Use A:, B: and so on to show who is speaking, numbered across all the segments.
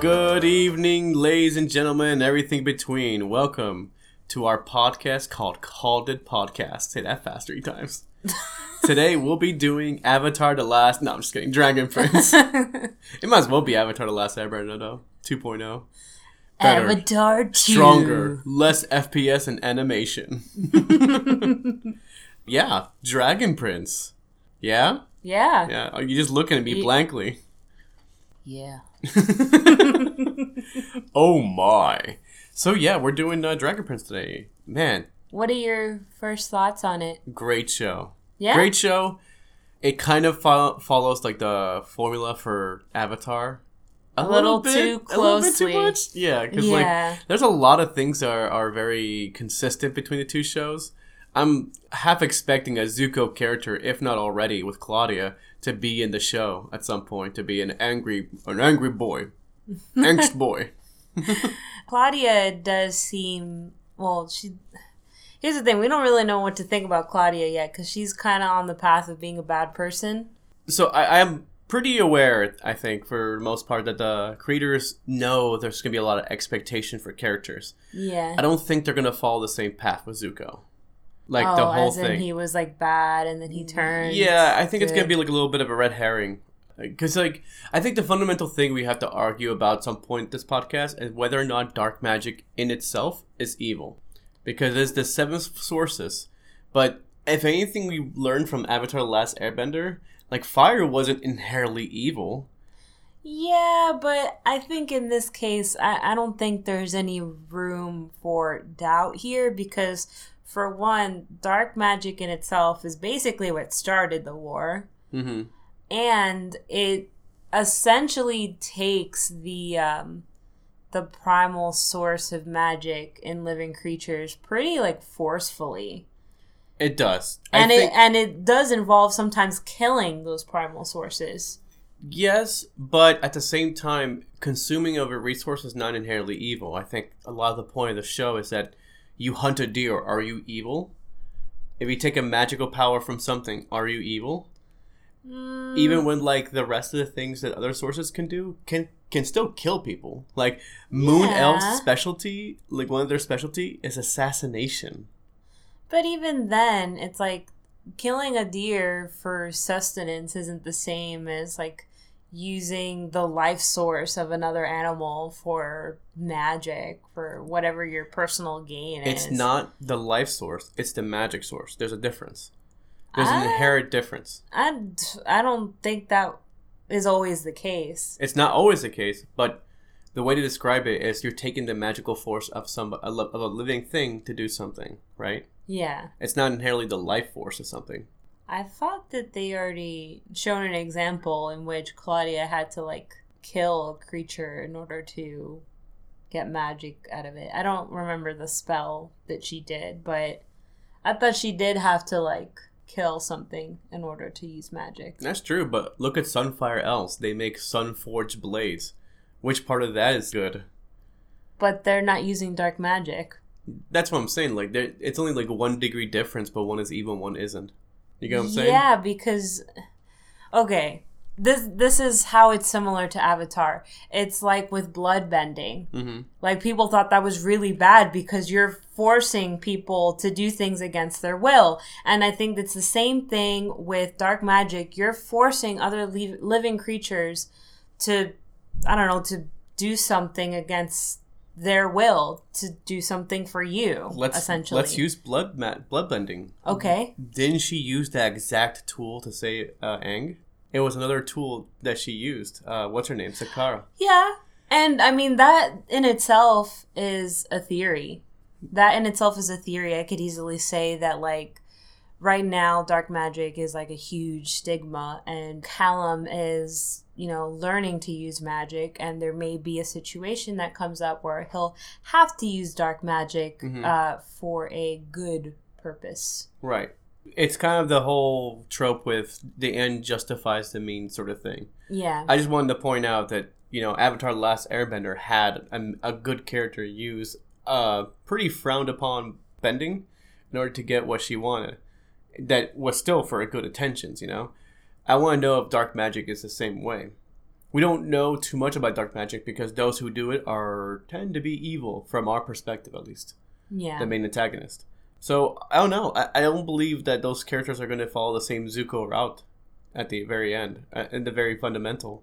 A: Good evening, ladies and gentlemen, and everything between. Welcome to our podcast called Called It Podcast. Say that fast three times. Today we'll be doing Avatar: The Last. No, I'm just kidding. Dragon Prince. it might as well be Avatar: The Last Airbender, though. 2.0. Better,
B: Avatar 2.
A: stronger, less FPS and animation. yeah, Dragon Prince. Yeah,
B: Yeah.
A: yeah. Are you just looking at me blankly?
B: Yeah.
A: Oh my. So yeah, we're doing uh, Dragon Prince today. Man,
B: What are your first thoughts on it?
A: great show.
B: Yeah.
A: Great show. It kind of fo- follows like the formula for Avatar. A,
B: little
A: bit,
B: too
A: A little
B: closely.
A: too much. Yeah, because
B: Yeah.
A: like there's a lot of things that are, are very consistent between the two shows. I'm half expecting a Zuko character, if not already, with Claudia, to be in the show at some point, to be an angry, an angry boy, angst boy.
B: Claudia does seem well, she Here's the thing, we don't really know what to think about Claudia yet cuz she's kind of on the path of being a bad person.
A: So I, I'm pretty aware, I think, for the most part, that the creators know there's going to be a lot of expectation for characters.
B: Yeah.
A: I don't think they're going to follow the same path with Zuko. Like
B: oh,
A: the whole thing.
B: he was like bad and then he turned.
A: Yeah, I think it's going to be like a little bit of a red herring. Because, like, I think the fundamental thing we have to argue about at some point this podcast is whether or not dark magic in itself is evil. Because it's the seven sources. But if anything we learned from Avatar The Last Airbender, like, fire wasn't inherently evil.
B: Yeah, but I think in this case, I, I don't think there's any room for doubt here because, for one, dark magic in itself is basically what started the war,
A: hmm
B: and it essentially takes the um, the primal source of magic in living creatures pretty like forcefully,
A: It does. I
B: and
A: think,
B: it and it does involve sometimes killing those primal sources.
A: yes, but at the same time, consuming of a resource is not inherently evil. I think a lot of the point of the show is that you hunt a deer. Are you evil? If you take a magical power from something, are you evil?
B: Mm,
A: Even when like the rest of the things that other sources can do can can still kill people. Like Moon
B: Yeah.
A: Elf's specialty, like one of their specialty is assassination.
B: But even then, it's like killing a deer for sustenance isn't the same as like using the life source of another animal for magic for whatever your personal gain is.
A: It's not the life source; it's the magic source. There's a difference. There's an
B: Ah.
A: inherent difference.
B: I, I don't think that is always the case.
A: It's not always the case, but the way to describe it is you're taking the magical force of some of a living thing to do something, right?
B: Yeah.
A: It's not inherently the life force of something.
B: I thought that they already shown an example in which Claudia had to like kill a creature in order to get magic out of it. I don't remember the spell that she did, but I thought she did have to like kill something in order to use magic.
A: That's true, but look at Sunfire Elves. They make Sunforged blades. Which part of that is good?
B: But they're not using dark magic.
A: That's what I'm saying. Like, there- it's only like one degree difference, but one is evil, one isn't. You get what I'm saying?
B: Yeah, because okay, this this is how it's similar to Avatar. It's like with blood bending.
A: Mm-hmm.
B: Like people thought that was really bad because you're forcing people to do things against their will. And I think that's the same thing with dark magic. You're forcing other li- living creatures to I don't know, to do something against their will, to do something for you
A: Let's
B: essentially.
A: let's use blood ma- bloodbending.
B: Okay.
A: Didn't she use that exact tool to say uh, Aang? It was another tool that she used. Uh, what's her name? Sakara.
B: Yeah. And I mean that in itself is a theory. That in itself is a theory. I could easily say that like right now dark magic is like a huge stigma and Callum is, you know, learning to use magic and there may be a situation that comes up where he'll have to use dark magic
A: Mhm.
B: uh, for a good purpose.
A: Right. It's kind of the whole trope with the end justifies the means sort of thing.
B: Yeah.
A: I just wanted to point out that you know Avatar: The Last Airbender had a, a good character use uh pretty frowned upon bending in order to get what she wanted. That was still for good intentions, you know. I want to know if dark magic is the same way. we don't know too much about dark magic because those who do it are tend to be evil from our perspective at least.
B: Yeah.
A: the main antagonist. So i don't know. I, I don't believe that those characters are going to follow the same zuko route at the very end uh, in the very fundamental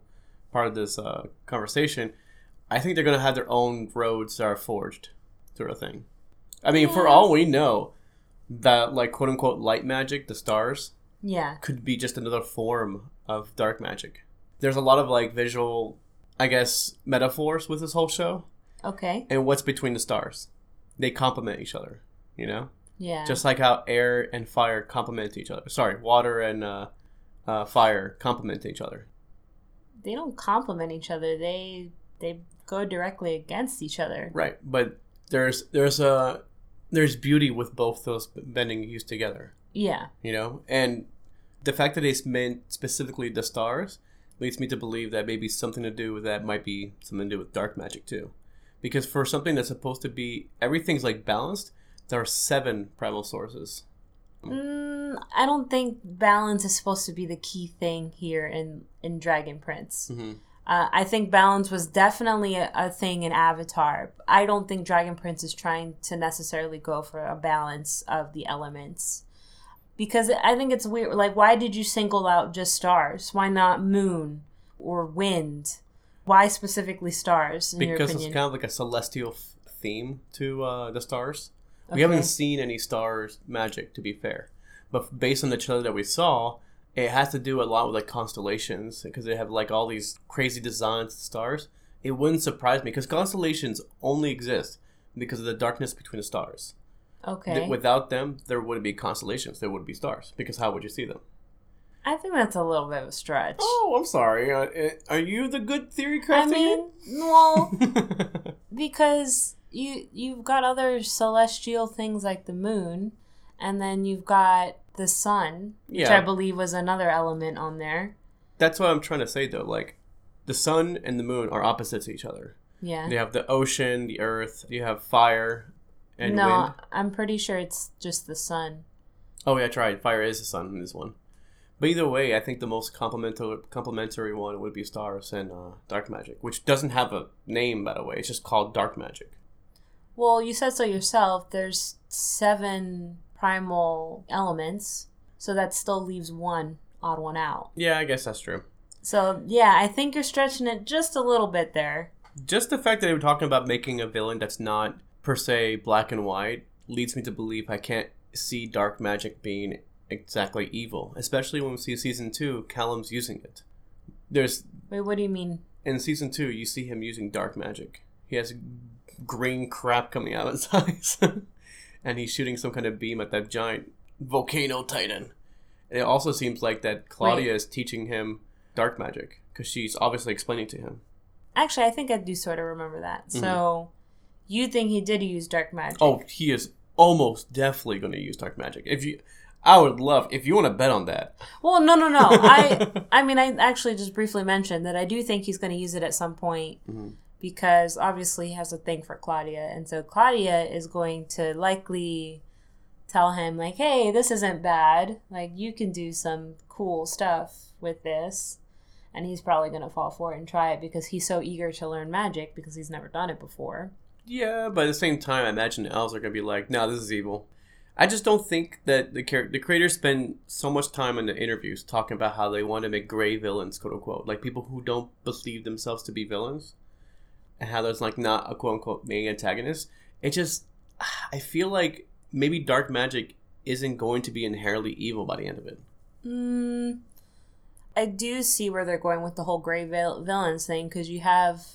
A: part of this uh, conversation. I think they're going to have their own roads that are forged sort of thing. I mean for all we know that like quote unquote light magic the stars
B: yeah.
A: could be just another form of dark magic. There's a lot of like visual, I guess, metaphors with this whole show.
B: Okay.
A: And what's between the stars? They complement each other, you know?
B: Yeah.
A: Just like how air and fire complement each other. Sorry, water and uh, uh, fire complement each other.
B: they don't complement each other. They they go directly against each other.
A: Right. But there's there's a there's beauty with both those bending used together.
B: Yeah.
A: you know and the fact that they meant specifically the stars leads me to believe that maybe something to do with that might be something to do with dark magic too because for something that's supposed to be everything's like balanced there are seven primal sources
B: Mm, I don't think balance is supposed to be the key thing here in in Dragon Prince.
A: mm-hmm.
B: Uh, I think balance was definitely a, a thing in Avatar. I don't think Dragon Prince is trying to necessarily go for a balance of the elements. Because I think it's weird. Like, why did you single out just stars? Why not moon or wind? Why specifically stars, in your
A: because it's kind of like a celestial f- theme to uh, the stars we haven't seen any stars magic to be fair but based on the trailer that we saw it has to do a lot with like constellations because they have like all these crazy designs of stars it wouldn't surprise me because constellations only exist because of the darkness between the stars
B: okay.
A: Th- without them there wouldn't be constellations. There wouldn't be stars. Because how would you see them?
B: I think that's a little bit of a stretch.
A: oh i'm sorry. Uh, are you the good theory
B: I mean, well, because you you've got other celestial things like the moon and then you've got the sun which i believe was another element on there.
A: That's what i'm trying to say though. Like the sun and the moon are opposites to each other.
B: Yeah.
A: You have the ocean, the earth. You have fire and
B: no
A: wind.
B: i'm pretty sure it's just the sun
A: Oh yeah, I tried. Fire is the sun in this one. But either way, I think the most complementary complementary one would be stars and uh, dark magic, which doesn't have a name by the way. It's just called dark magic.
B: well you said so yourself there's seven primal elements so that still leaves one odd one out
A: Yeah, I guess that's true.
B: so yeah i think you're stretching it just a little bit there
A: Just the fact that they were talking about making a villain that's not per se black and white leads me to believe I can't see dark magic being exactly evil, especially when we see season two, Callum's using it. There's
B: wait what do you mean
A: in season two, you see him using dark magic. He has green crap coming out of his eyes, and he's shooting some kind of beam at that giant volcano titan. And it also seems like that Claudia is teaching him dark magic because she's obviously explaining to him.
B: Actually, I think I do sort of remember that. Mm-hmm. So, you think he did use dark magic?
A: Oh, he is almost definitely going to use dark magic. If you, I would love if you want to bet on that.
B: well, no, no, no. I, I mean, I actually just briefly mentioned that I do think he's going to use it at some point
A: Mhm.
B: because obviously he has a thing for Claudia, and so Claudia is going to likely tell him like, "Hey, this isn't bad. Like, you can do some cool stuff with this." And he's probably going to fall for it and try it because he's so eager to learn magic because he's never done it before.
A: Yeah, but at the same time, I imagine the elves are to be like, "No, this is evil." I just don't think that the char- the creators spend so much time in the interviews talking about how they want to make gray villains, quote unquote, like people who don't believe themselves to be villains, and how there's like not a quote unquote main antagonist. It just, I feel like maybe dark magic isn't going to be inherently evil by the end of it.
B: Mm, I do see where they're going with the whole gray vil- villains thing because you have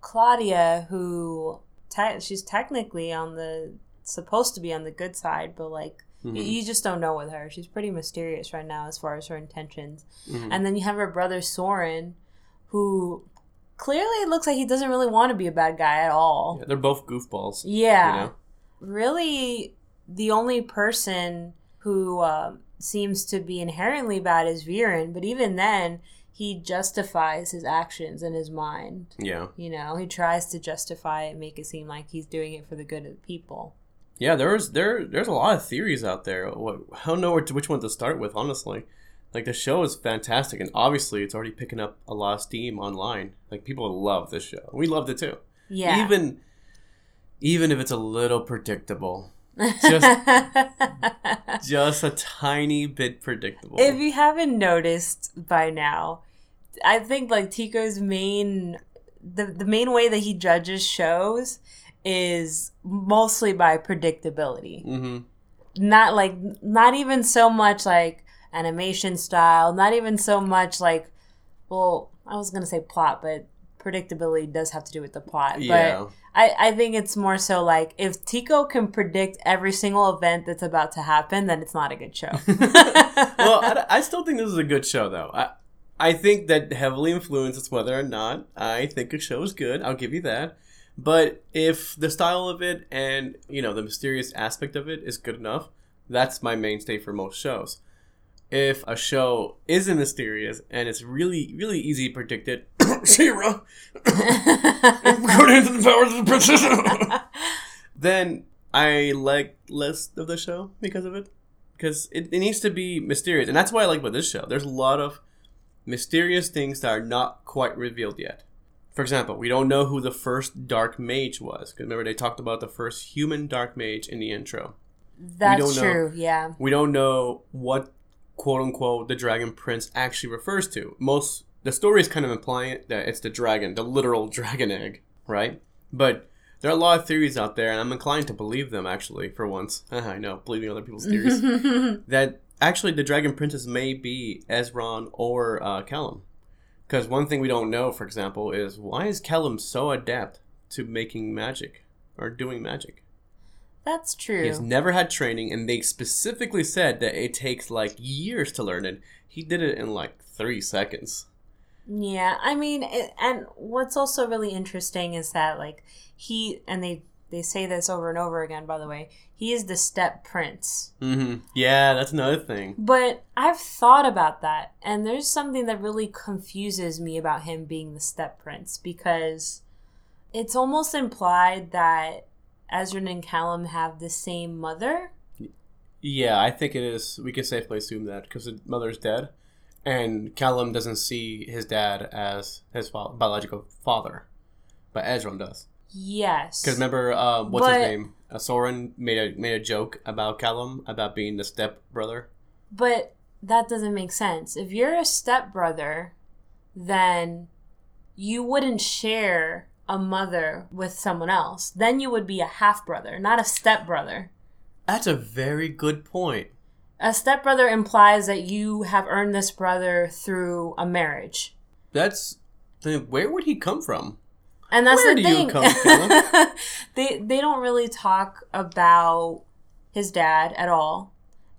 B: Claudia, who te- she's technically on the supposed to be on the good side, but like
A: Mhm.
B: you just don't know with her. She's pretty mysterious right now as far as her intentions.
A: Mhm.
B: And then you have her brother Soren, who clearly looks like he doesn't really want to be a bad guy at all.
A: Yeah, they're both goofballs.
B: Yeah.
A: You know?
B: Really, the only person who um, seems to be inherently bad is Viren, but even then, he justifies his actions in his mind.
A: Yeah.
B: You know, he tries to justify it, make it seem like he's doing it for the good of the people.
A: Yeah, there's there there's a lot of theories out there. What, I don't know which one to start with, honestly. Like the show is fantastic, and obviously it's already picking up a lot of steam online. Like people love this show. We loved it too.
B: Yeah.
A: Even even if it's a little predictable, just just a tiny bit predictable.
B: if you haven't noticed by now, I think like Tico's main the the main way that he judges shows is mostly by predictability.
A: Mm-hmm.
B: Not like not even so much like animation style, not even so much like well, I was going to say plot, but predictability does have to do with the plot.
A: Yeah.
B: But I, I think it's more so like if Tico can predict every single event that's about to happen, then it's not a good show.
A: well, I, I still think this is a good show, though. I, I think that heavily influences whether or not I think a show is good. I'll give you that. But if the style of it and you know the mysterious aspect of it is good enough, that's my mainstay for most shows. If a show isn't mysterious and it's really, really easy to predict it, She-Ra, according to the powers of the princess, then I like less of the show because of it. Because it, it needs to be mysterious. And that's why i like about this show. There's a lot of mysterious things that are not quite revealed yet. For example we don't know who the first dark mage was. Because remember they talked about the first human dark mage in the intro.
B: That's
A: don't know.
B: true, yeah.
A: we don't know what quote unquote the dragon prince actually refers to. Most the story is kind of implying that it's the dragon the literal dragon egg right? But there are a lot of theories out there and i'm inclined to believe them actually for once. I know believing other people's theories. That actually the dragon princess may be ezran or uh, callum. Because one thing we don't know for example is why is callum so adept to making magic or doing magic
B: That's true.
A: he has never had training, and they specifically said that it takes like years to learn it. He did it in like three seconds.
B: Yeah, I mean, it, and what's also really interesting is that like he and they they say this over and over again. By the way, he is the step prince.
A: Mm-hmm. Yeah, that's another thing.
B: But I've thought about that, and there's something that really confuses me about him being the step prince because it's almost implied that Ezran and Callum have the same mother.
A: Yeah, I think it is. We can safely assume that because his mother's dead, and Callum doesn't see his dad as his fa- biological father, but Ezran does.
B: Yes.
A: Because remember, uh, what's
B: But-
A: his name? Uh, Soren made a made a joke about Callum about being the step brother.
B: But that doesn't make sense. If you're a stepbrother, then you wouldn't share a mother with someone else. Then you would be a half brother, not a stepbrother.
A: That's a very good point.
B: A stepbrother implies that you have earned this brother through a marriage.
A: That's then where would he come from?
B: And that's
A: Where
B: the
A: do you
B: thing.
A: come from?
B: they they don't really talk about his dad at all.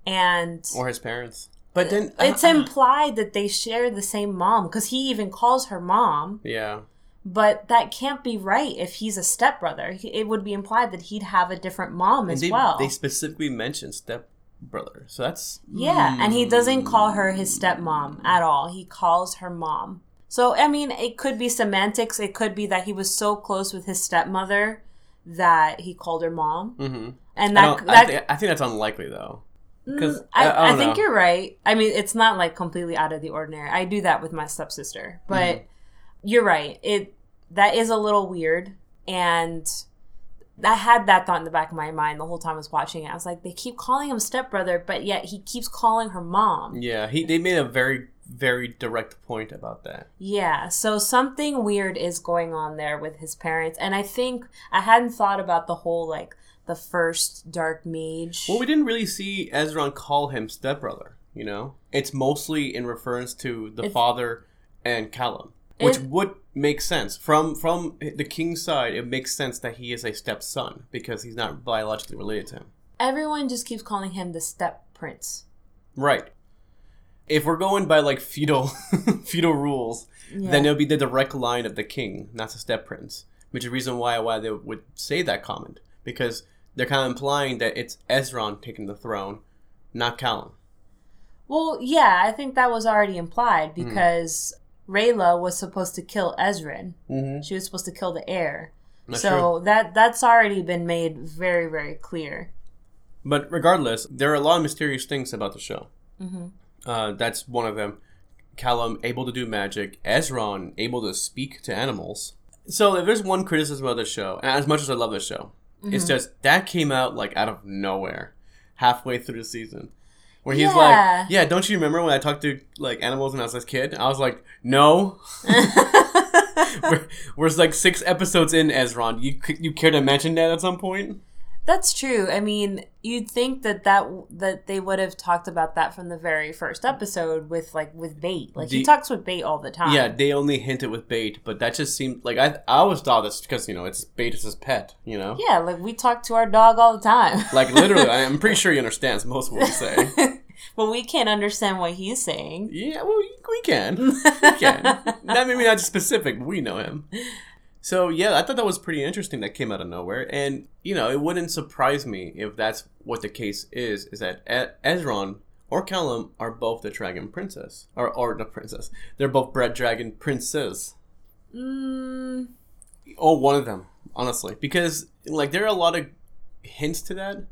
B: And
A: or his parents. But then
B: it's
A: uh,
B: implied that they share the same mom because he even calls her mom.
A: yeah.
B: But that can't be right if he's a stepbrother. He- It would be implied that he'd have a different mom
A: And
B: as
A: they,
B: well.
A: they specifically mentioned step brother, so that's
B: yeah, and he doesn't
A: Hmm.
B: call her his stepmom at all. He calls her mom. So, I mean, it could be semantics. It could be that he was so close with his stepmother that he called her mom.
A: Mm-hmm.
B: And that,
A: don't,
B: that
A: I, thi- I think that's unlikely though. Because
B: Mm, I, I,
A: don't
B: think
A: know.
B: you're right. I mean, it's not like completely out of the ordinary. I do that with my stepsister, but
A: Mm-hmm.
B: You're right. It that is a little weird, and I had that thought in the back of my mind the whole time I was watching it. I was like, they keep calling him stepbrother, but yet he keeps calling her mom.
A: Yeah, he they made a very very direct point about that.
B: Yeah, so something weird is going on there with his parents, and I think I hadn't thought about the whole like the first dark mage.
A: Well, we didn't really see Ezran call him stepbrother. You know, it's mostly in reference to the
B: It's-
A: father and Callum, which
B: It-
A: would make sense from from the king's side. It makes sense that he is a stepson because he's not biologically related to him.
B: Everyone just keeps calling him the step prince.
A: Right. If we're going by like feudal feudal rules,
B: Yeah.
A: then it'll be the direct line of the king, not the step prince. Which is the reason why why they would say that comment because they're kind of implying that it's Ezran taking the throne, not Callum.
B: Well, yeah, I think that was already implied
A: Hmm.
B: because Rayla was supposed to kill Ezran.
A: Mm-hmm.
B: She was supposed to kill the heir.
A: That's
B: so that that's already been made very very clear.
A: But regardless, there are a lot of mysterious things about the show.
B: hmm
A: Uh, that's one of them. Callum able to do magic. Ezran able to speak to animals. So if there's one criticism of the show, and as much as I love the show, it's just that came out like out of nowhere, halfway through the season, where he's
B: Yeah.
A: like, "Yeah, don't you remember when I talked to like animals when I was a kid?" I was like, "No." we're, we're like six episodes in, Ezran. You you care to mention that at some point?
B: That's true. I mean, you'd think that that that they would have talked about that from the very first episode with like with bait. Like he talks with bait all the time.
A: Yeah, they only hinted with bait, but that just seemed like I I always thought this because you know it's bait is his pet, you know.
B: Yeah, like we talk to our dog all the time.
A: Like literally, I'm pretty sure he understands most of what we say.
B: but we can't understand what he's saying.
A: Yeah, well, we, we can. We can. that may be not specific, but we know him. So yeah, I thought that was pretty interesting. That came out of nowhere, and you know, it wouldn't surprise me if that's what the case is. Is that E- Ezran or Callum are both the dragon princess, or or the princess? They're both bred dragon princes.
B: Mm,
A: Oh, one of them, honestly, because like there are a lot of hints to that.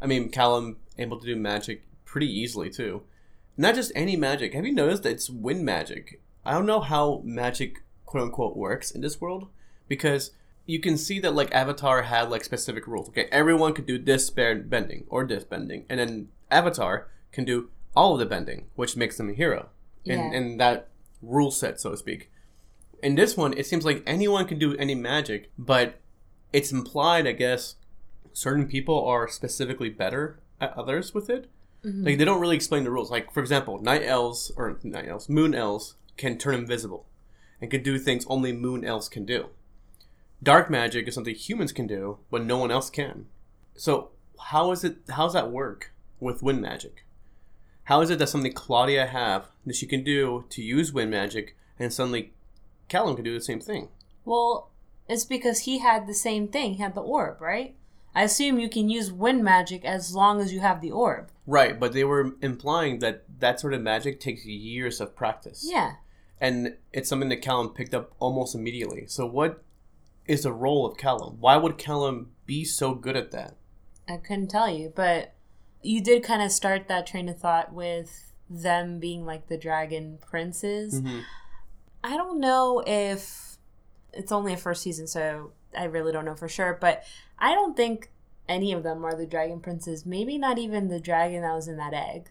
A: I mean, Callum able to do magic pretty easily too. Not just any magic. Have you noticed that it's wind magic? I don't know how magic quote unquote works in this world because you can see that like Avatar had like specific rules. Okay, everyone could do this bending or this bending, and then Avatar can do all of the bending, which makes them a hero. In,
B: Yeah.
A: in that rule set, so to speak. In this one, it seems like anyone can do any magic, but it's implied, I guess, certain people are specifically better at others with it.
B: mhm.
A: Like they don't really explain the rules. Like for example, night elves or night elves, moon elves can turn invisible, and can do things only moon elves can do. Dark magic is something humans can do, but no one else can. So how is it? How does that work with wind magic? How is it that something Claudia have that she can do to use wind magic, and suddenly Callum can do the same thing?
B: Well, it's because he had the same thing. He had the orb, right? I assume you can use wind magic as long as you have the orb.
A: Right, but they were implying that that sort of magic takes years of practice.
B: Yeah.
A: and it's something that Callum picked up almost immediately. So, what is the role of Callum? Why would Callum be so good at that?
B: I couldn't tell you, but you did kind of start that train of thought with them being like the dragon princes.
A: Mm-hmm.
B: I don't know if it's only a first season, so I really don't know for sure, but I don't think any of them are the dragon princes. Maybe not even the dragon that was in that egg.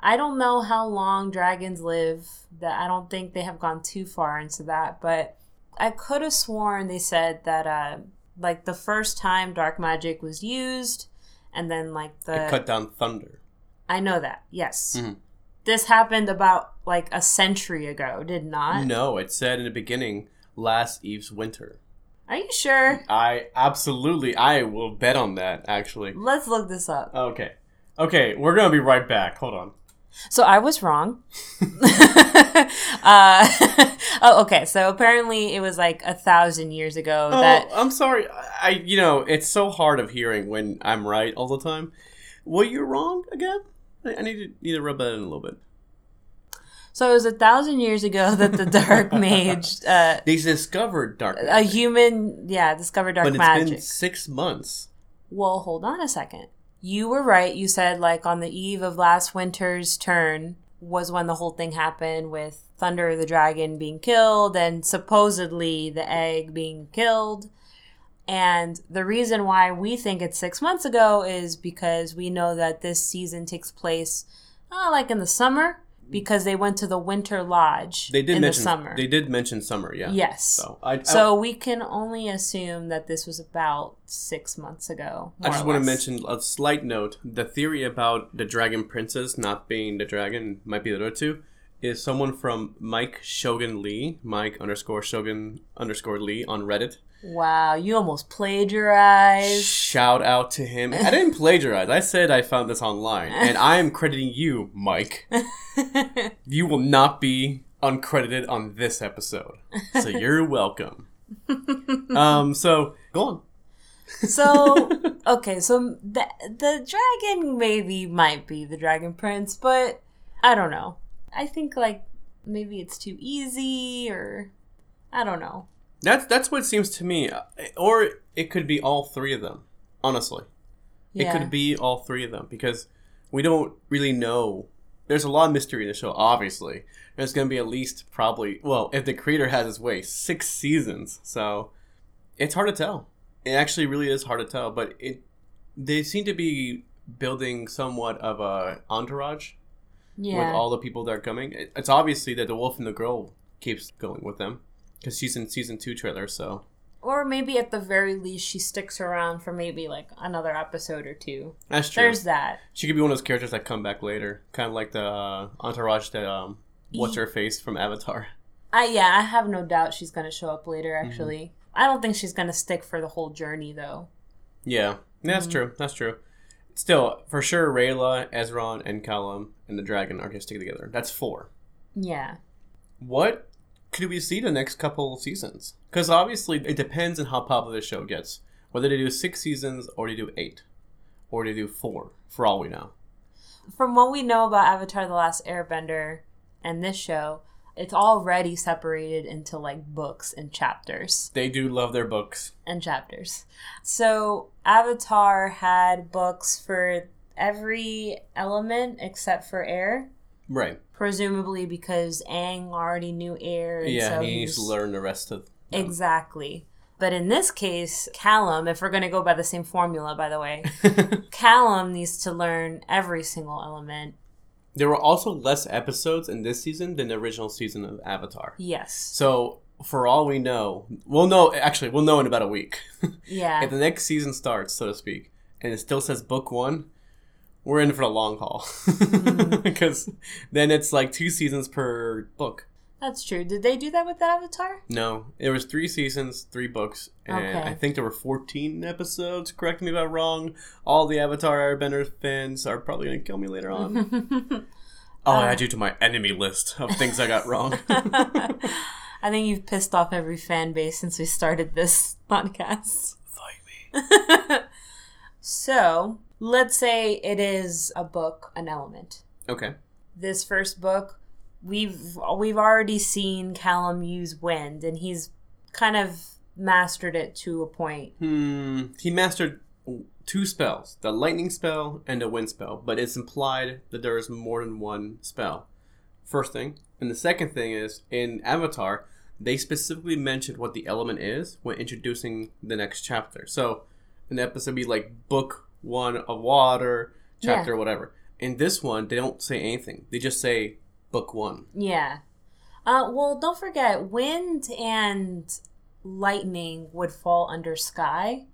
B: I don't know how long dragons live. That I don't think they have gone too far into that, but I could have sworn they said that uh like the first time dark magic was used and then like the
A: it cut down thunder.
B: I know that. Yes.
A: Mhm.
B: This happened about like a century ago, did not?
A: No, it said in the beginning, last Eve's winter.
B: Are you sure?
A: I absolutely, I will bet on that. Actually,
B: Let's look this up.
A: okay, okay, we're gonna be right back. Hold on.
B: So I was wrong. uh, oh, okay. So apparently it was like a thousand years ago
A: Oh,
B: that.
A: I'm sorry. I, you know, it's so hard of hearing when I'm right all the time. Were you're wrong again? I, need to need to rub that in a little bit.
B: So it was a thousand years ago that the dark mage, uh,
A: They discovered dark
B: a human, yeah, discovered dark
A: but it's
B: magic.
A: been six months.
B: Well, hold on a second. You were right. You said like on the eve of last winter's turn was when the whole thing happened with Thunder the dragon being killed and supposedly the egg being killed. And the reason why we think it's six months ago is because we know that this season takes place uh, like in the summer Mm-hmm. because they went to the winter lodge
A: They did
B: in
A: mention
B: the summer.
A: They did mention summer, yeah.
B: Yes.
A: So I, I,
B: So we can only assume that this was about six months ago.
A: I just want to mention a slight note. The theory about the dragon princess not being the dragon might be the other two is someone from Mike Shogun Lee, Mike underscore Shogun underscore Lee on Reddit.
B: Wow, you almost plagiarized.
A: Shout out to him. I didn't plagiarize. I said I found this online, and I am crediting you, Mike. You will not be uncredited on this episode, so you're welcome. Um, so go on.
B: so, okay, so the, the dragon maybe might be the dragon prince, but I don't know. I think like maybe it's too easy or I don't know.
A: That's that's what it seems to me, or it could be all three of them. Honestly,
B: Yeah.
A: it could be all three of them because we don't really know there's a lot of mystery in the show. Obviously, there's going to be at least probably well, if the creator has his way, six seasons. So it's hard to tell. It actually really is hard to tell. But it they seem to be building somewhat of a entourage
B: Yeah.
A: with all the people that are coming. It's obviously that the wolf and the girl keeps going with them because she's in season two trailer. So
B: or maybe at the very least she sticks around for maybe like another episode or two.
A: that's true.
B: There's that.
A: She could be one of those characters that come back later, kind of like the uh, entourage that um, what's her face from Avatar.
B: I yeah, I have no doubt she's gonna show up later.
A: Mm-hmm.
B: Actually, I don't think she's gonna stick for the whole journey though.
A: Yeah, that's
B: Mm-hmm.
A: true. That's true. Still, for sure, Rayla, Ezran, and Callum and the dragon are going to stick together. That's four.
B: Yeah.
A: What could we see the next couple seasons? Because obviously, it depends on how popular the show gets. Whether they do six seasons or they do eight, or they do four, for all we know.
B: From what we know about Avatar: The Last Airbender and this show, it's already separated into like books and chapters
A: They do love their books.
B: and chapters. So Avatar had books for every element except for air.
A: Right.
B: presumably because Aang already knew air. And
A: yeah,
B: so
A: he needs to learn the rest of them.
B: Exactly. But in this case, Callum, if we're going to go by the same formula, by the way, Callum needs to learn every single element.
A: there were also less episodes in this season than the original season of Avatar.
B: Yes.
A: So, for all we know, we'll know, actually, we'll know in about a week.
B: Yeah.
A: if the next season starts, so to speak, and it still says book one, we're in for the long haul. Mm-hmm. Because then it's like two seasons per book.
B: That's true. Did they do that with Avatar?
A: No, it was three seasons, three books, and
B: Okay.
A: I think there were 14 episodes. Correct me if I'm wrong. All the Avatar Airbender fans are probably going to kill me later on. Oh, I'll um, add you to my enemy list of things I got wrong.
B: I think you've pissed off every fan base since we started this podcast.
A: Fight me.
B: So, let's say it is a book, an element.
A: Okay.
B: this first book, we've we've already seen Callum use wind, and he's kind of mastered it to a point.
A: Hmm. He mastered two spells the lightning spell and a wind spell, but it's implied that there is more than one spell. First thing. And the second thing is in Avatar, they specifically mentioned what the element is when introducing the next chapter. So an episode would be like book one of water, chapter whatever. In this one, they don't say anything. They just say book one.
B: Yeah. Uh, well, don't forget, wind and lightning would fall under sky.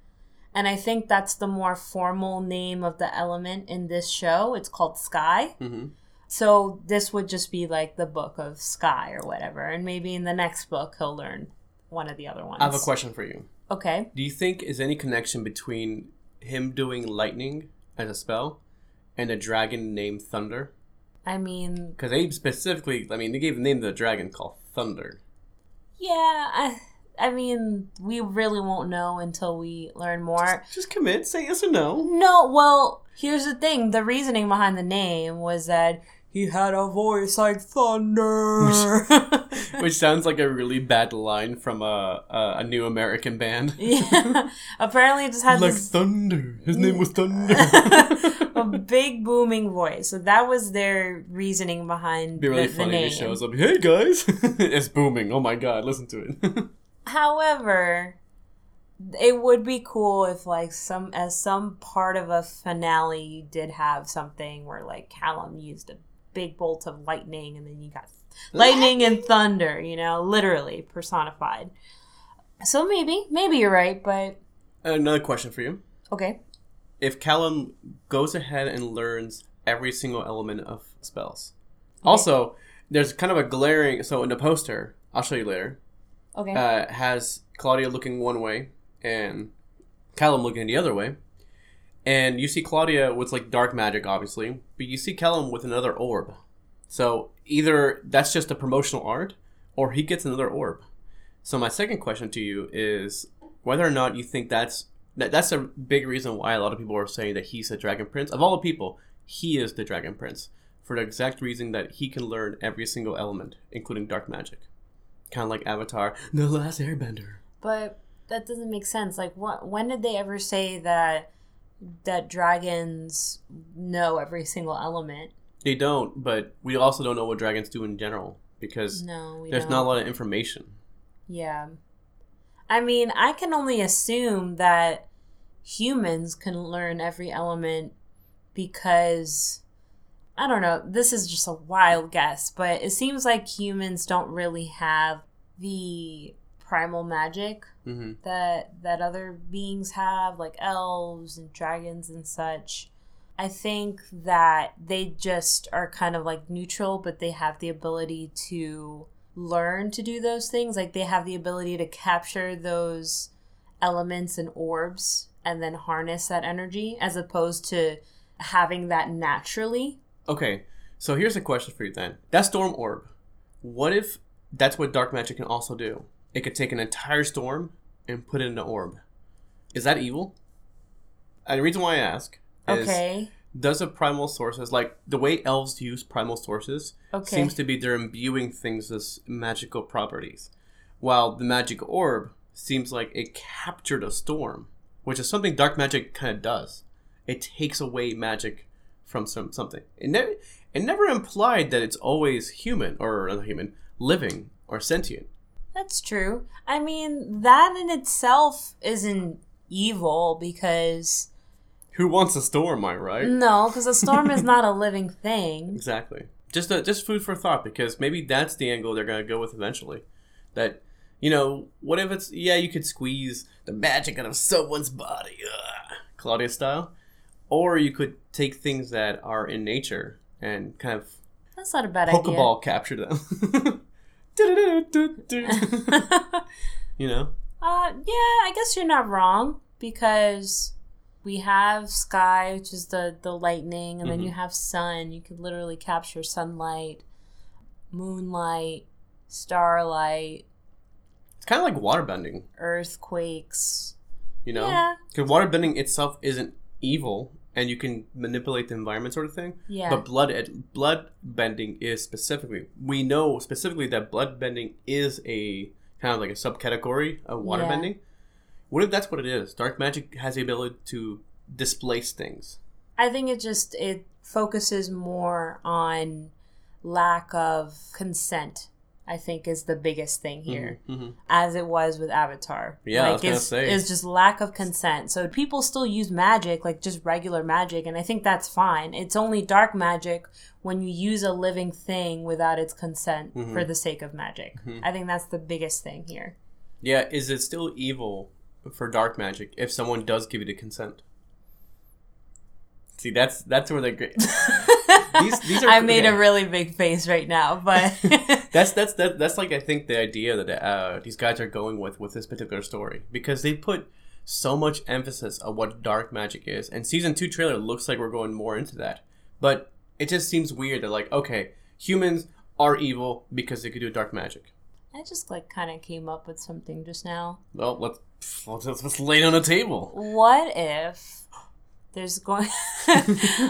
B: And I think that's the more formal name of the element in this show. It's called sky.
A: hmm
B: So this would just be like the book of sky or whatever. And maybe in the next book, he'll learn one of the other ones.
A: I have a question for you.
B: Okay.
A: Do you think is any connection between him doing lightning as a spell and a dragon named Thunder?
B: I mean,
A: Because they specifically, I mean, they gave the name to the dragon called Thunder.
B: Yeah, I, I mean, we really won't know until we learn more.
A: Just commit, say yes or no.
B: No, well, here's the thing. The reasoning behind the name was that he had a voice like thunder.
A: Which sounds like a really bad line from a a, a new American band.
B: yeah. Apparently, it just has
A: like
B: this
A: Thunder. His name was Thunder.
B: a big booming voice. So that was their reasoning behind the name.
A: Be really
B: the, the
A: funny.
B: name.
A: He shows up. Hey guys, it's booming. Oh my god, listen to it.
B: However, it would be cool if like some as some part of a finale you did have something where like Callum used a big bolt of lightning and then you got lightning and thunder, you know, literally personified. So maybe, maybe you're right, but
A: Another question for you.
B: okay.
A: if Callum goes ahead and learns every single element of spells. Also, there's kind of a glaring. So in the poster, I'll show you later.
B: Okay.
A: Uh, has Claudia looking one way and Callum looking the other way, and you see Claudia with like dark magic, obviously, but you see Callum with another orb. So either that's just a promotional art, or he gets another orb. So my second question to you is whether or not you think that's that, that's a big reason why a lot of people are saying that he's the Dragon Prince. Of all the people, he is the Dragon Prince for the exact reason that he can learn every single element, including dark magic. Kind of like Avatar, The Last Airbender.
B: but that doesn't make sense. Like what when did they ever say that that dragons know every single element?
A: They don't, but we also don't know what dragons do in general because
B: No,
A: there's
B: don't.
A: not a lot of information.
B: Yeah. I mean, I can only assume that humans can learn every element because I don't know, this is just a wild guess, but it seems like humans don't really have the primal magic
A: hmm
B: that that other beings have like elves and dragons and such. I think that they just are kind of like neutral, but they have the ability to learn to do those things. Like they have the ability to capture those elements and orbs and then harness that energy as opposed to having that naturally.
A: Okay, so here's a question for you then. That storm orb, what if that's what dark magic can also do? It could take an entire storm and put it in an orb. Is that evil? And the reason why I ask is
B: Okay.
A: does a primal sources like the way elves use primal sources
B: Okay.
A: seems to be they're imbuing things as magical properties, while the magic orb seems like it captured a storm, which is something dark magic kind of does. It takes away magic from some something. It never it never implied that it's always human or not human, living or sentient.
B: That's true. I mean, that in itself isn't evil because
A: Who wants a storm, am I right?
B: no, because a storm is not a living thing.
A: Exactly. Just a, just food for thought because maybe that's the angle they're gonna go with eventually. That you know, what if it's yeah, you could squeeze the magic out of someone's body, ugh, Claudia style, or you could take things that are in nature and kind of
B: That's not a bad idea.
A: Pokeball capture them. you know,
B: uh, yeah, I guess you're not wrong because we have sky, which is the the lightning, and then
A: Mhm.
B: you have sun. You could literally capture sunlight, moonlight, starlight,
A: it's kind of like waterbending.
B: earthquakes.
A: You know,
B: Yeah,
A: because waterbending itself isn't evil, and you can manipulate the environment, sort of thing.
B: yeah.
A: But blood blood bending is specifically we know specifically that blood bending is a kind of like a subcategory of water
B: Yeah.
A: bending. What if that's what it is? Dark magic has the ability to displace things.
B: I think it just it focuses more on lack of consent. I think is the biggest thing here,
A: Mhm.
B: as it was with Avatar.
A: Yeah, I was
B: like it's,
A: say.
B: it's just lack of consent. So people still use magic, like just regular magic, and I think that's fine. It's only dark magic when you use a living thing without its consent
A: Mhm.
B: for the sake of magic.
A: Mhm.
B: I think that's the biggest thing here.
A: Yeah, is it still evil for dark magic if someone does give you the consent? See, that's that's where they're great. These- these are-
B: I made
A: okay.
B: a really big face right now, but
A: that's that's that, that's like I think the idea that uh, these guys are going with with this particular story because they put so much emphasis on what dark magic is, and season two trailer looks like we're going more into that, but it just seems weird that like okay, humans are evil because they could do dark magic.
B: I just like kind of came up with something just now.
A: Well, let's let's, let's lay it on the table.
B: What if there's going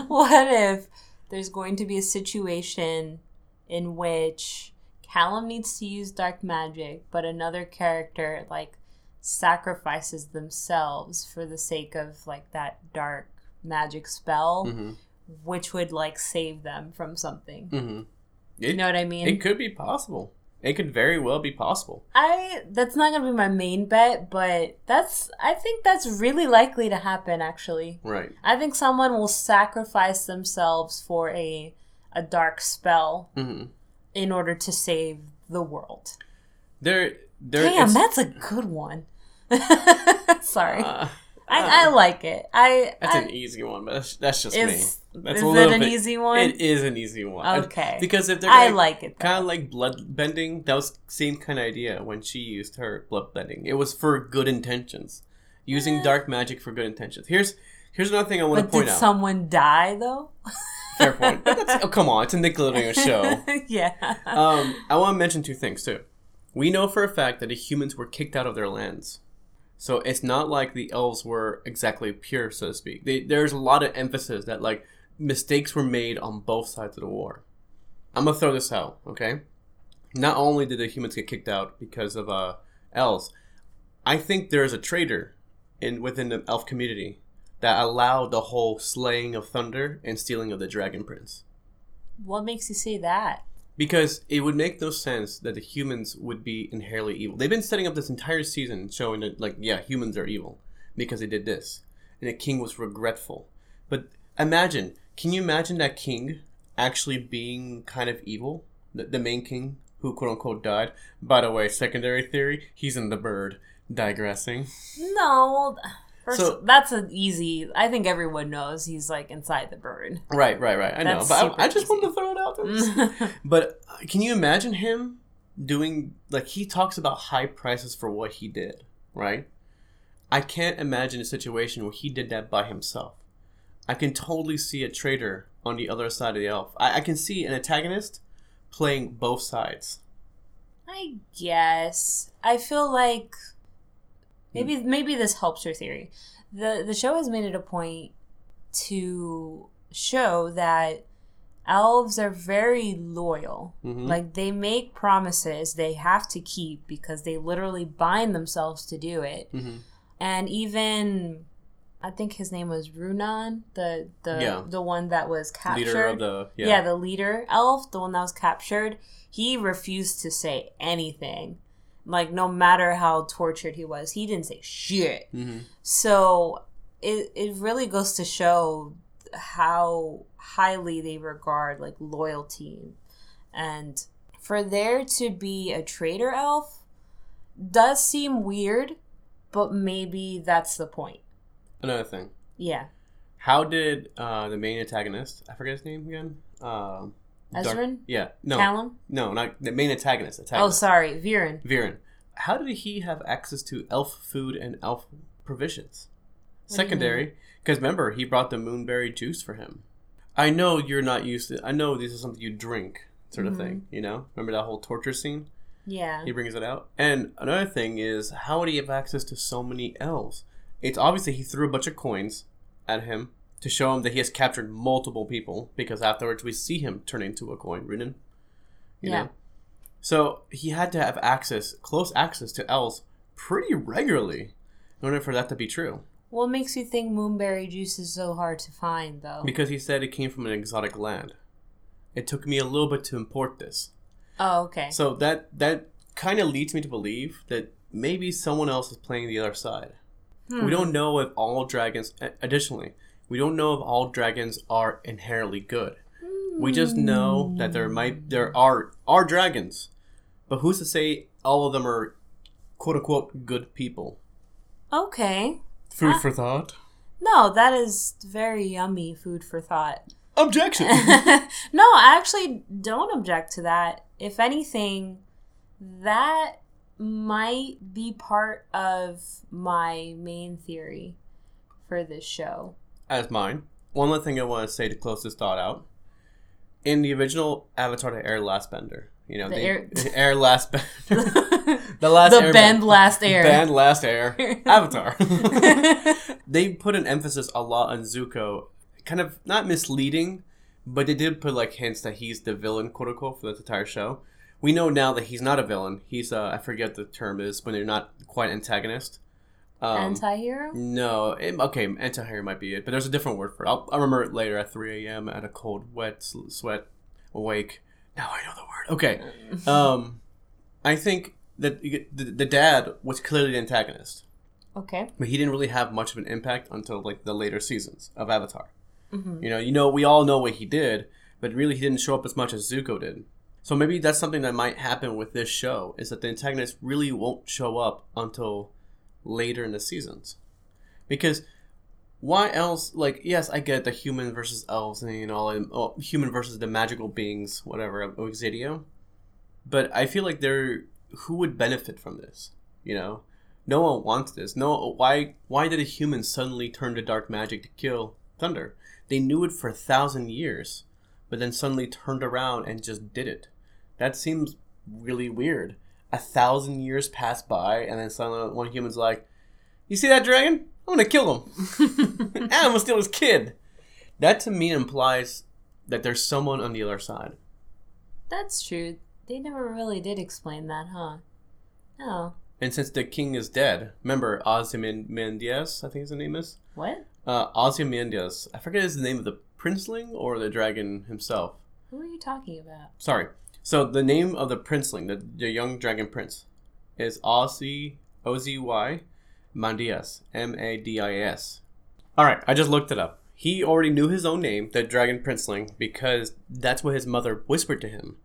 B: What if there's going to be a situation in which Callum needs to use dark magic, but another character like sacrifices themselves for the sake of like that dark magic spell,
A: hmm
B: which would like save them from something.
A: hmm
B: You know what I mean?
A: It could be possible. It could very well be possible.
B: I that's not gonna be my main bet, but that's I think that's really likely to happen actually.
A: Right.
B: I think someone will sacrifice themselves for a a dark spell
A: hmm
B: in order to save the world.
A: There, there.
B: Damn, that's a good one. Sorry.
A: uh,
B: I, I like it. I
A: That's
B: I,
A: an easy one, but that's, that's just
B: is,
A: me. That's
B: is
A: a
B: it an
A: bit-
B: easy one?
A: It is an easy one.
B: Okay.
A: Because if they're
B: I
A: gonna-
B: like it.
A: kind of like blood bending, that was same kind of idea when she used her blood bending. It was for good intentions, using
B: Eh.
A: dark magic for good intentions. Here's here's another thing I want to point
B: did
A: out.
B: Did someone die though?
A: Fair point. That's, oh come on, it's a Nickelodeon show.
B: yeah.
A: Um, I want to mention two things too. We know for a fact that the humans were kicked out of their lands. So it's not like the elves were exactly pure, so to speak. They, there's a lot of emphasis that like mistakes were made on both sides of the war. I'm gonna throw this out, okay? Not only did the humans get kicked out because of uh, elves, I think there is a traitor in within the elf community that allowed the whole slaying of Thunder and stealing of the Dragon Prince.
B: What makes you say that?
A: Because it would make no sense that the humans would be inherently evil. They've been setting up this entire season showing that, like, yeah, humans are evil because they did this. And the king was regretful. But imagine, can you imagine that king actually being kind of evil? The, the main king who quote unquote died? By the way, secondary theory, he's in the bird. Digressing.
B: No, well, first,
A: So-
B: that's an easy. I think everyone knows he's like inside the bird.
A: Right, right, right. I know. But I, I just wanted to throw it out there. But uh, can you imagine him doing like he talks about high prices for what he did, right? I can't imagine a situation where he did that by himself. I can totally see a traitor on the other side of the elf. I, I can see an antagonist playing both sides.
B: I guess. I feel like maybe
A: Hmm.
B: maybe this helps your theory. The the show has made it a point to show that elves are very loyal.
A: Mhm.
B: Like they make promises they have to keep because they literally bind themselves to do it.
A: Mhm.
B: And even I think his name was Runaan, the the
A: Yeah.
B: the one that was captured.
A: Leader of the yeah.
B: Yeah. the leader elf, the one that was captured, he refused to say anything. Like no matter how tortured he was, he didn't say shit.
A: Mhm.
B: So it it really goes to show how highly they regard like loyalty and for there to be a traitor elf does seem weird, but maybe that's the point.
A: Another thing.
B: Yeah.
A: How did uh, the main antagonist? I forget his name again. Um,
B: Ezran?
A: yeah. No.
B: Callum?
A: No, not the main antagonist.
B: Oh, sorry, Viren.
A: Viren, how did he have access to elf food and elf provisions?
B: What
A: Secondary, because remember, he brought the moonberry juice for him. I know you're not used to. I know this is something you drink, sort of
B: Mhm.
A: thing. You know, remember that whole torture scene?
B: Yeah.
A: He brings it out. And another thing is, how would he have access to so many elves? It's obviously he threw a bunch of coins at him to show him that he has captured multiple people. Because afterwards, we see him turn into a coin, Runaan. You
B: Yeah.
A: know. So he had to have access, close access to elves, pretty regularly, in order for that to be true.
B: What makes you think moonberry juice is so hard to find, though?
A: Because he said it came from an exotic land. It took me a little bit to import this.
B: oh, okay.
A: So that that kind of leads me to believe that maybe someone else is playing the other side.
B: Hmm.
A: We don't know if all dragons. Additionally, we don't know if all dragons are inherently good. We just know that there might there are are dragons, but who's to say all of them are quote unquote good people?
B: Okay.
A: Food
B: Ah.
A: for thought.
B: No, that is very yummy food for thought.
A: Objection.
B: no, I actually don't object to that. If anything, that might be part of my main theory for this show.
A: As mine. One other thing I want to say to close this thought out. In the original Avatar: The Air Last Bender, you know
B: The
A: the,
B: air-
A: the Air Last Bender,
B: the
A: the last Airbender.
B: bend last air.
A: Band Last Air Avatar. they put an emphasis a lot on Zuko, kind of not misleading, but they did put like hints that he's the villain, quote unquote, for the entire show. We know now that he's not a villain. He's uh, I forget the term is when they're not quite antagonist. Um,
B: Anti-hero?
A: no, it, okay, anti-hero might be it, but there's a different word for it. I'll, I'll remember it later at 3 a.m. at a cold, wet, sweat, awake. Now I know the word. Okay, um, I think that the, the dad was clearly the antagonist,
B: Okay.
A: but he didn't really have much of an impact until like the later seasons of Avatar.
B: Mhm.
A: You know, you know, we all know what he did, but really he didn't show up as much as Zuko did. So maybe that's something that might happen with this show is that the antagonist really won't show up until later in the seasons. Because why else like yes, I get the human versus elves and you know and, oh, human versus the magical beings, whatever, of Xadia. But I feel like there who would benefit from this, you know? No one wants this. No why why did a human suddenly turn to dark magic to kill Thunder? They knew it for a thousand years, but then suddenly turned around and just did it. That seems really weird. A thousand years pass by, and then suddenly one human's like, "You see that dragon? I'm gonna kill him. and I'm gonna steal his kid." That to me implies that there's someone on the other side.
B: That's true. They never really did explain that, huh? No.
A: And since the king is dead, remember Ozymandias, I think his name is.
B: What?
A: Uh, Ozymandias. I forget his name of the princeling or the dragon himself.
B: Who are you talking about?
A: Sorry. So the name of the princeling, the, the young dragon prince, is Ozzy O Z Y Mandias M A D I S. All right, I just looked it up. He already knew his own name, the dragon princeling, because that's what his mother whispered to him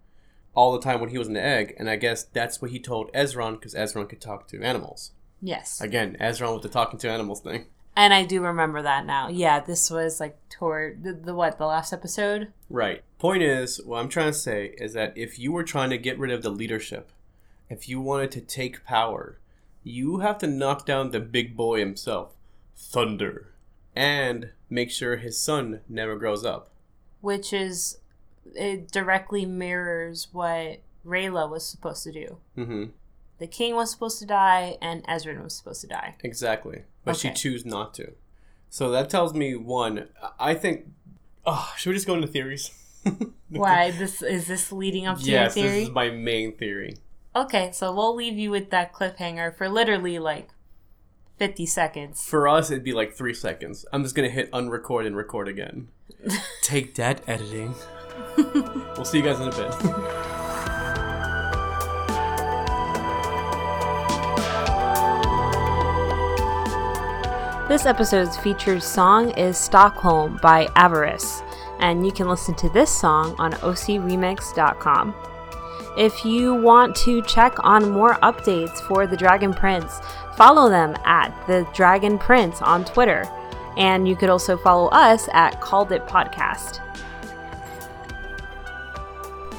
A: all the time when he was an egg, and I guess that's what he told Ezran because Ezran could talk to animals.
B: Yes.
A: Again, Ezran with the talking to animals thing.
B: And I do remember that now. Yeah, this was like toward the, the what, the last episode?
A: Right. Point is, what I'm trying to say is that if you were trying to get rid of the leadership, if you wanted to take power, you have to knock down the big boy himself, Thunder, and make sure his son never grows up.
B: Which is it directly mirrors what Rayla was supposed to do.
A: Mm-hmm.
B: The king was supposed to die and Ezra was supposed to die.
A: Exactly. But she chose not to. So that tells me one, I think. Oh, should we just go into theories?
B: Why this is this leading up to
A: yes,
B: your theory?
A: this is my main theory.
B: Okay, so we'll leave you with that cliffhanger for literally like 50 seconds.
A: For us, it'd be like three seconds. I'm just gonna hit unrecord and record again. Take that, editing. we'll see you guys in a bit.
B: This episode's featured song is Stockholm by Avaris, and you can listen to this song on ocremix.com. If you want to check on more updates for The Dragon Prince, follow them at The Dragon Prince on Twitter. And you could also follow us at Called It Podcast.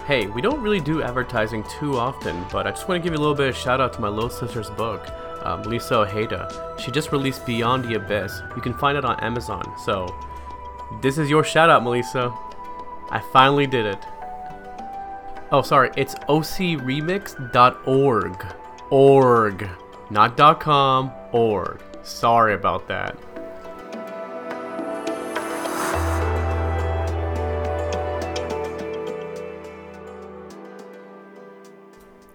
A: Hey, we don't really do advertising too often, but I just want to give you a little bit of shout out to my little sister's book, um, Lisa Ojeda. She just released Beyond the Abyss. You can find it on Amazon. So, this is your shout out, Melissa. I finally did it. Oh, sorry, it's ocremix.org. Org. Not .com, org. Sorry about that.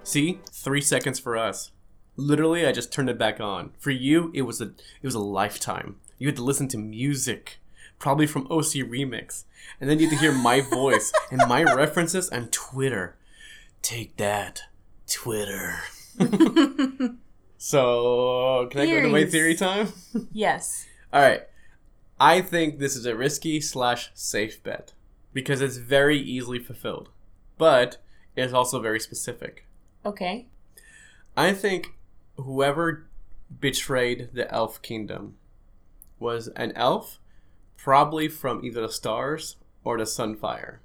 A: See, three seconds for us. Literally, I just turned it back on. For you, it was a it was a lifetime. You had to listen to music, probably from OC Remix, and then you had to hear my voice and my references on Twitter. Take that, Twitter. so, can I go to my theory time?
B: Yes.
A: All right. I think this is a risky slash safe bet because it's very easily fulfilled, but it's also very specific.
B: Okay.
A: I think whoever betrayed the elf kingdom was an elf, probably from either the stars or the sunfire.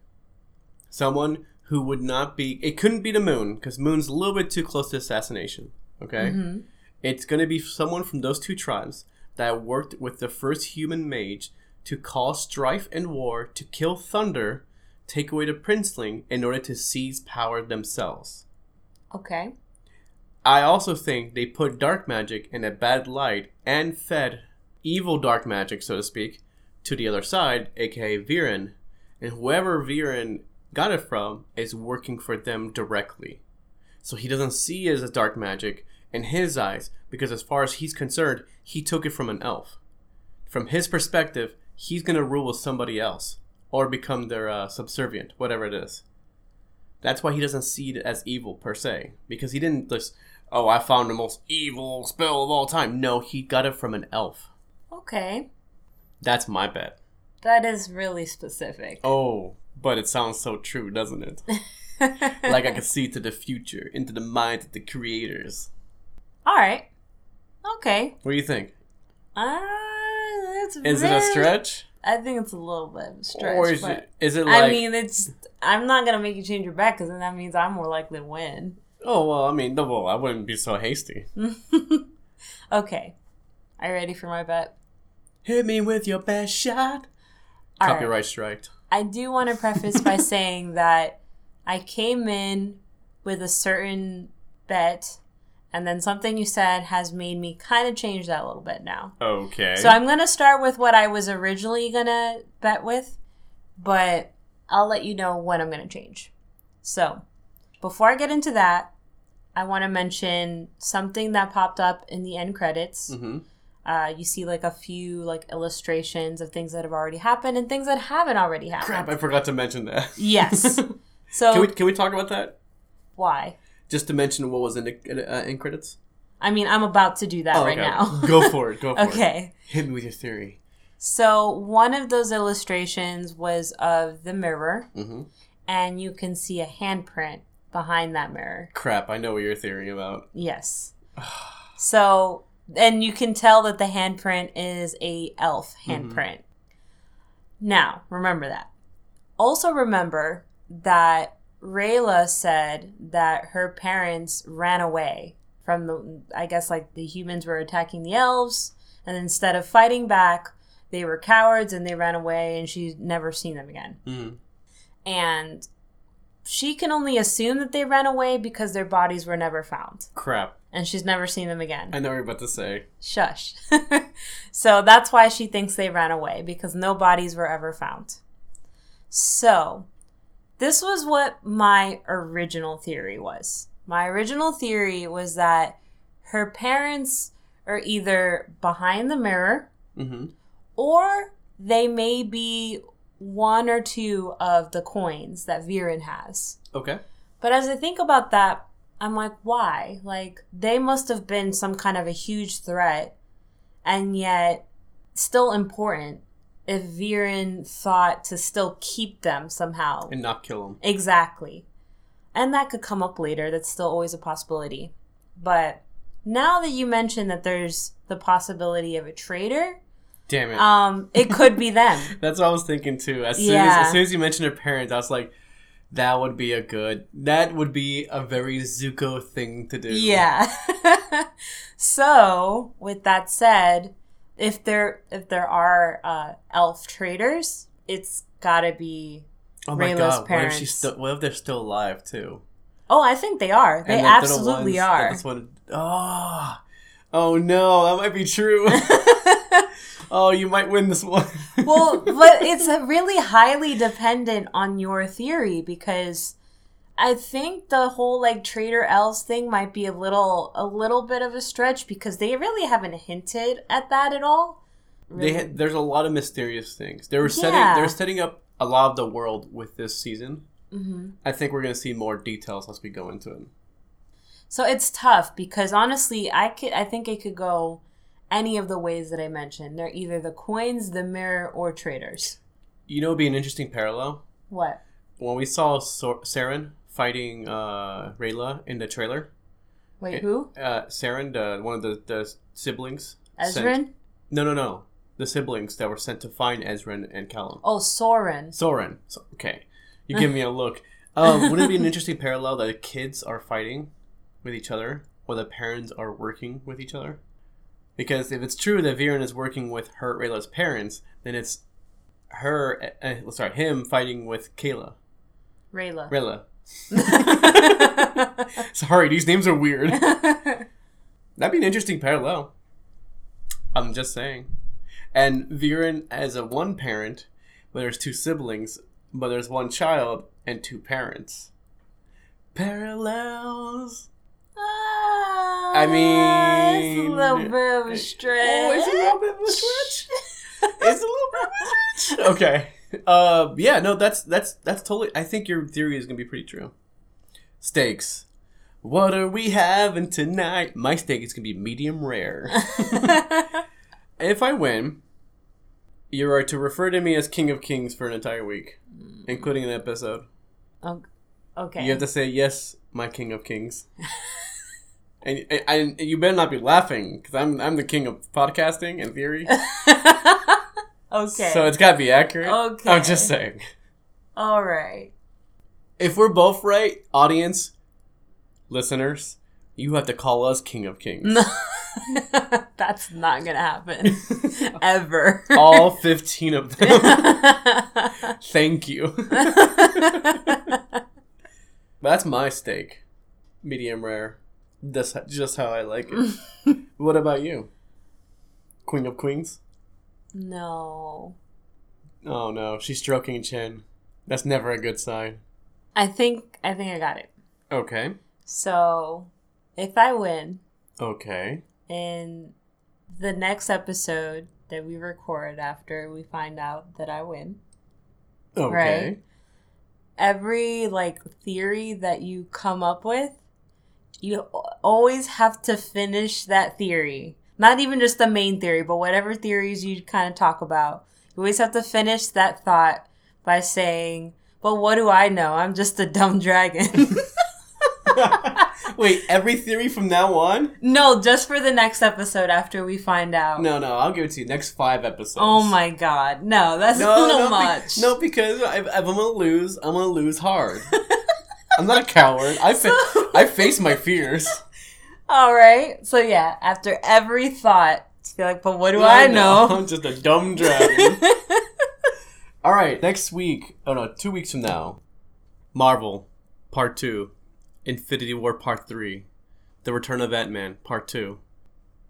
A: Someone who would not be. It couldn't be the moon because moon's a little bit too close to assassination. Okay, mm-hmm. it's going to be someone from those two tribes that worked with the first human mage to cause strife and war to kill Thunder, take away the princeling in order to seize power themselves.
B: Okay.
A: I also think they put dark magic in a bad light and fed evil dark magic, so to speak, to the other side, aka Viren. And whoever Viren got it from is working for them directly. So he doesn't see it as dark magic in his eyes, because as far as he's concerned, he took it from an elf. From his perspective, he's gonna rule with somebody else, or become their uh, subservient, whatever it is. That's why he doesn't see it as evil per se, because he didn't just, oh, I found the most evil spell of all time. No, he got it from an elf.
B: Okay.
A: That's my bet.
B: That is really specific.
A: Oh, but it sounds so true, doesn't it? like I could see to the future, into the mind of the creators.
B: All right. Okay.
A: What do you think?
B: Uh, that's
A: Is it a stretch?
B: I think it's a little bit of a stretch.
A: or is
B: but
A: it, is it like,
B: I mean, it's. I'm not gonna make you change your bet because then that means I'm more likely to win.
A: Oh, well, I mean, no, well, I wouldn't be so hasty.
B: Okay. Are you ready for my bet?
A: Hit me with your best shot.
B: All right.
A: Copyright strike.
B: I do want to preface by saying that I came in with a certain bet, and then something you said has made me kind of change that a little bit now.
A: Okay.
B: So I'm going to start with what I was originally going to bet with, but I'll let you know when I'm going to change. So before I get into that, I want to mention something that popped up in the end credits.
A: hmm
B: Uh, you see like a few like illustrations of things that have already happened and things that haven't already happened.
A: Crap, I forgot to mention that.
B: Yes. So
A: can we can we talk about that?
B: why?
A: Just to mention what was in the uh, in credits.
B: I mean, I'm about to do that
A: Oh,
B: right
A: okay.
B: now.
A: Go for it. Go for it.
B: okay.
A: Hit me with your theory.
B: So one of those illustrations was of the mirror,
A: hmm
B: and you can see a handprint behind that mirror.
A: Crap, I know what you're theory about.
B: Yes. so, and you can tell that the handprint is a elf handprint. Now, remember that. Also remember that Rayla said that her parents ran away from the I guess like the humans were attacking the elves and instead of fighting back, they were cowards and they ran away and she's never seen them again.
A: Mhm.
B: And she can only assume that they ran away because their bodies were never found
A: Crap,
B: and she's never seen them again.
A: I know what you're about to say.
B: Shush. so that's why she thinks they ran away because no bodies were ever found. So, this was what my original theory was. My original theory was that her parents are either behind the mirror
A: hmm
B: or they may be one or two of the coins that Viren has.
A: Okay.
B: But as I think about that, I'm like, why? Like, they must have been some kind of a huge threat, and yet still important if Viren thought to still keep them somehow.
A: And not kill them.
B: Exactly. And that could come up later. That's still always a possibility. But now that you mention that there's the possibility of a traitor,
A: Damn it.
B: um, it could be them.
A: That's what I was thinking too. As soon as,
B: Yeah.
A: as soon as you mentioned her parents, I was like, that would be a good. That would be a very Zuko thing to do.
B: Yeah. so, with that said, if there if there are uh, elf traders, it's gotta be.
A: Oh my
B: Rayla's
A: god. What if
B: parents.
A: What if they're still alive too?
B: Oh, I think they are. They
A: the
B: absolutely
A: ones
B: are.
A: That's what. Oh. Oh no, that might be true. oh, you might win this one.
B: well, but it's really highly dependent on your theory because I think the whole like trader elves thing might be a little a little bit of a stretch because they really haven't hinted at that at all.
A: they had, there's a lot of mysterious things. They were setting.
B: Yeah.
A: They're setting up a lot of the world with this season.
B: hmm
A: I think we're gonna see more details as we go into it.
B: So it's tough because honestly, I could I think it could go any of the ways that I mentioned. They're either the coins, the mirror, or traders.
A: You know, it'd be an interesting parallel
B: What?
A: when we saw Sor- Saren fighting uh, Rayla in the trailer.
B: Wait,
A: Eh,
B: who?
A: Uh, Saren, the one of the, the siblings. sent- No, no, no. The siblings that were sent to find Ezran and Callum.
B: Oh, Soren.
A: Soren. So, okay, you give me a look. Um, wouldn't it be an interesting parallel that the kids are fighting with each other, or the parents are working with each other? Because if it's true that Viren is working with her Rayla's parents, then it's her, uh, sorry, him fighting with Kayla.
B: Rayla.
A: Rayla. Sorry, these names are weird. That'd be an interesting parallel. I'm just saying. And Viren as a one parent, but there's two siblings, but there's one child and two parents. Parallels.
B: I
A: mean-
B: it's a little bit of a stretch.
A: Oh, it's a little bit of a stretch. it's a little bit of a stretch. Okay. Uh, yeah, no, that's that's that's totally. I think your theory is gonna be pretty true. Steaks. What are we having tonight? My steak is gonna be medium rare. if I win, you are to refer to me as King of Kings for an entire week, including an episode.
B: Oh, okay.
A: You have to say yes, my King of Kings. and, and, and you better not be laughing because I'm I'm the king of podcasting and theory.
B: okay.
A: So it's got to be accurate.
B: Okay.
A: I'm just saying.
B: All right.
A: If we're both right, audience, listeners, you have to call us King of Kings.
B: That's not gonna happen ever.
A: All 15 of them. Thank you. That's my steak. Medium rare. That's just how I like it. what about you? Queen of Queens?
B: no.
A: Oh no, she's stroking chin. That's never a good sign.
B: I think I think I got it.
A: Okay.
B: So, if I win
A: Okay.
B: and the next episode that we record after we find out that I win,
A: Okay.
B: Right. every like theory that you come up with, you always have to finish that theory. Not even just the main theory, but whatever theories you kind of talk about. You always have to finish that thought by saying, "But what do I know? I'm just a dumb dragon."
A: Wait, every theory from now on?
B: no, just for the next episode after we find out.
A: No, no, I'll give it to you. Next five episodes.
B: Oh my god. No, that's
A: No,
B: no,
A: no, be-
B: much.
A: no, because if, if I'm gonna lose, I'm gonna lose hard. I'm not a coward. I fa-
B: So-
A: I face my fears.
B: All right. So yeah, after every thought, you're like, but what do I know?
A: I'm just a dumb dragon. All right, next week. Oh no, two weeks from now, Marvel, Part Two, Infinity War Part Three, The Return of Ant Man Part Two,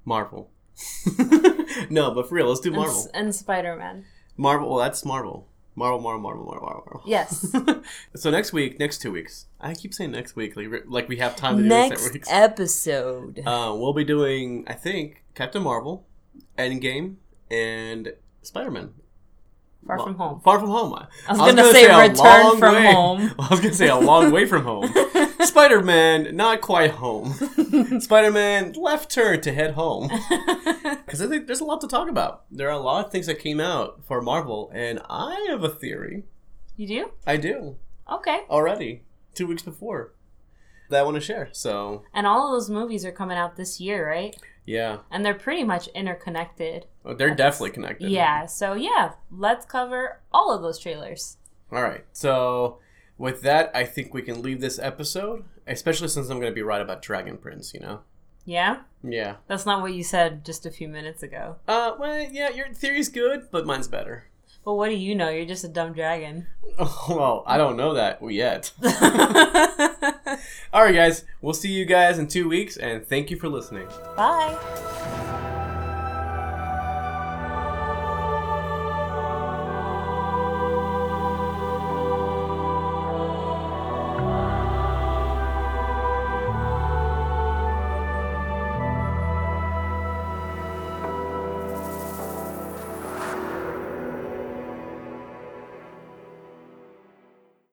A: Marvel. no, but for real, let's do
B: and,
A: Marvel.
B: and Spider Man.
A: Marvel. Well, that's Marvel. Marvel, Marvel, Marvel, Marvel, Marvel.
B: Yes.
A: so next week, next two weeks. I keep saying next week, like, like we have time to do this
B: Next episode.
A: Uh, we'll be doing, I think, Captain Marvel, Endgame, and Spider Man.
B: Far from home.
A: Far from home. I
B: I was gonna say
A: a
B: return from
A: way-
B: home.
A: I was gonna say a long way from home. Spider Man, not quite home. Spider Man, left turn to head home. Because I think there's a lot to talk about. There are a lot of things that came out for Marvel, and I have a theory.
B: you do?
A: I do
B: Okay.
A: already two weeks before that I want to share. So
B: And all of those movies are coming out this year, right?
A: yeah,
B: And they're pretty much interconnected.
A: Oh, they're definitely connected.
B: Yeah. So yeah, let's cover all of those trailers.
A: All right. So with that, I think we can leave this episode, especially since I'm going to be right about Dragon Prince. You know.
B: Yeah?
A: Yeah.
B: That's not what you said just a few minutes ago.
A: Uh. Well. Yeah. Your theory's good, but mine's better.
B: But what do you know? You're just a dumb dragon.
A: Oh, well, I don't know that yet. All right, guys. We'll see you guys in two weeks, and thank you for listening.
B: Bye.